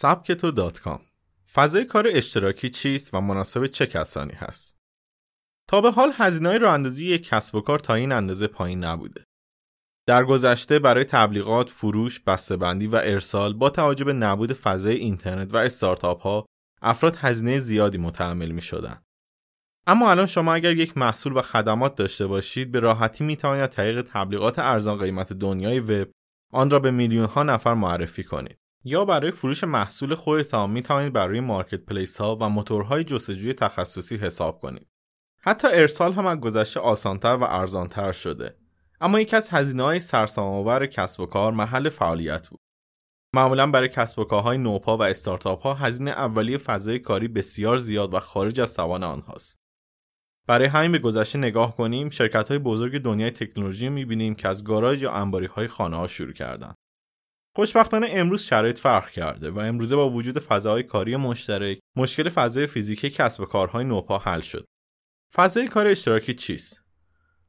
سبکتو فضای کار اشتراکی چیست و مناسب چه کسانی هست؟ تا به حال هزینه راه اندازی یک کسب و کار تا این اندازه پایین نبوده. در گذشته برای تبلیغات، فروش، بسته‌بندی و ارسال با توجه به نبود فضای اینترنت و استارتاپ ها افراد هزینه زیادی متحمل می شدن. اما الان شما اگر یک محصول و خدمات داشته باشید به راحتی می توانید طریق تبلیغات ارزان قیمت دنیای وب آن را به میلیون ها نفر معرفی کنید. یا برای فروش محصول خودتان می توانید برای مارکت پلیس ها و موتورهای جستجوی تخصصی حساب کنید. حتی ارسال هم از گذشته آسانتر و ارزانتر شده. اما یکی از هزینه های سرسام‌آور کسب و کار محل فعالیت بود. معمولا برای کسب و کارهای نوپا و استارتاپ ها هزینه اولیه فضای کاری بسیار زیاد و خارج از توان آنهاست. برای همین به گذشته نگاه کنیم شرکت های بزرگ دنیای تکنولوژی می‌بینیم که از گاراژ یا انباری های خانه ها شروع کردن. خوشبختانه امروز شرایط فرق کرده و امروزه با وجود فضاهای کاری مشترک مشکل فضای فیزیکی کسب و کارهای نوپا حل شد. فضای کار اشتراکی چیست؟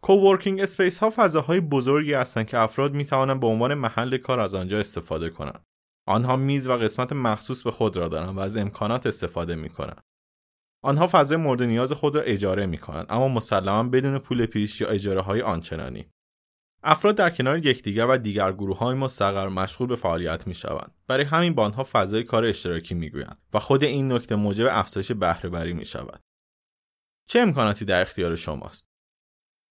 coworking space ها فضاهای بزرگی هستند که افراد می توانند به عنوان محل کار از آنجا استفاده کنند. آنها میز و قسمت مخصوص به خود را دارند و از امکانات استفاده می کنند. آنها فضای مورد نیاز خود را اجاره می کنند اما مسلما بدون پول پیش یا اجاره های آنچنانی. افراد در کنار یکدیگر و دیگر گروه های مستقر مشغول به فعالیت می شوند. برای همین به آنها فضای کار اشتراکی می گویند و خود این نکته موجب افزایش بهره می شود. چه امکاناتی در اختیار شماست؟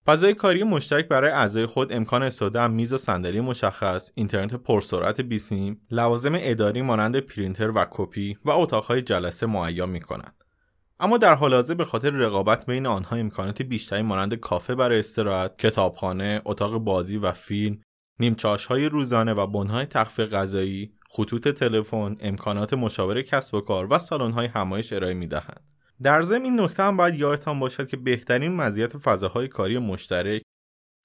فضای کاری مشترک برای اعضای خود امکان استفاده از میز و صندلی مشخص، اینترنت پرسرعت بیسیم، لوازم اداری مانند پرینتر و کپی و اتاقهای جلسه مهیا می کنند. اما در حال حاضر به خاطر رقابت بین آنها امکانات بیشتری مانند کافه برای استراحت، کتابخانه، اتاق بازی و فیلم، نیمچاش های روزانه و بنهای تخفیه غذایی، خطوط تلفن، امکانات مشاوره کسب و کار و سالن های همایش ارائه می دهند. در ضمن این نکته هم باید یادتان باشد که بهترین مزیت فضاهای کاری مشترک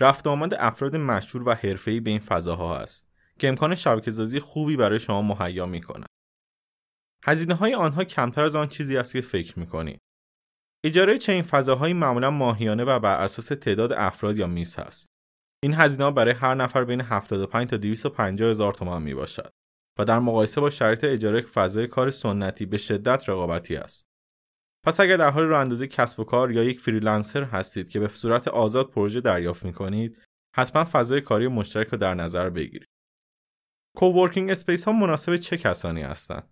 رفت آمد افراد مشهور و حرفه‌ای به این فضاها است که امکان شبکه‌سازی خوبی برای شما مهیا می‌کند. هزینه های آنها کمتر از آن چیزی است که فکر می‌کنید. اجاره چنین فضاهایی معمولا ماهیانه و بر اساس تعداد افراد یا میز هست. این هزینه برای هر نفر بین 75 تا 250 هزار تومان می باشد و در مقایسه با شرایط اجاره فضای کار سنتی به شدت رقابتی است. پس اگر در حال راه کسب و کار یا یک freelancer هستید که به صورت آزاد پروژه دریافت می کنید حتما فضای کاری مشترک رو در نظر بگیرید coworking space ها مناسب چه کسانی هستند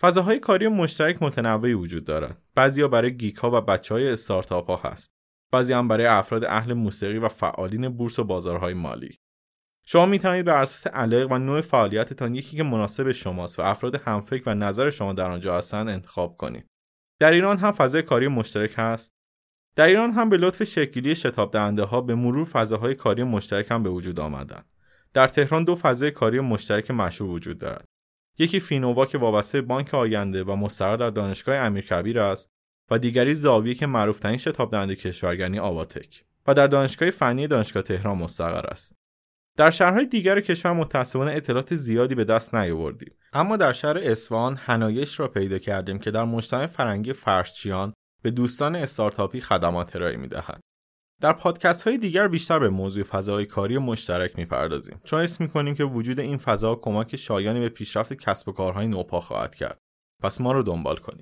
فضاهای کاری مشترک متنوعی وجود دارند بعضیا برای geek ها و بچه های استارتاپ هست. بعضی هم برای افراد اهل موسیقی و فعالین بورس و بازارهای مالی. شما می توانید بر اساس علاقه و نوع فعالیتتان یکی که مناسب شماست و افراد همفکر و نظر شما در آنجا هستند انتخاب کنید. در ایران هم فضای کاری مشترک هست؟ در ایران هم به لطف شکلی شتاب دهنده ها به مرور فضاهای کاری مشترک هم به وجود آمدند در تهران دو فضای کاری مشترک مشهور وجود دارد. یکی فینووا که وابسته بانک آینده و مستقر در دانشگاه امیرکبیر است و دیگری زاویه که معروفترین شتاب دهنده کشور یعنی آواتک و در دانشگاه فنی دانشگاه تهران مستقر است. در شهرهای دیگر کشور متاسفانه اطلاعات زیادی به دست نیاوردیم. اما در شهر اصفهان هنایش را پیدا کردیم که در مجتمع فرنگی فرشچیان به دوستان استارتاپی خدمات ارائه می‌دهد. در پادکست های دیگر بیشتر به موضوع فضای کاری مشترک می‌پردازیم. چون اسم می‌کنیم که وجود این فضا کمک شایانی به پیشرفت کسب و کارهای نوپا خواهد کرد. پس ما رو دنبال کنید.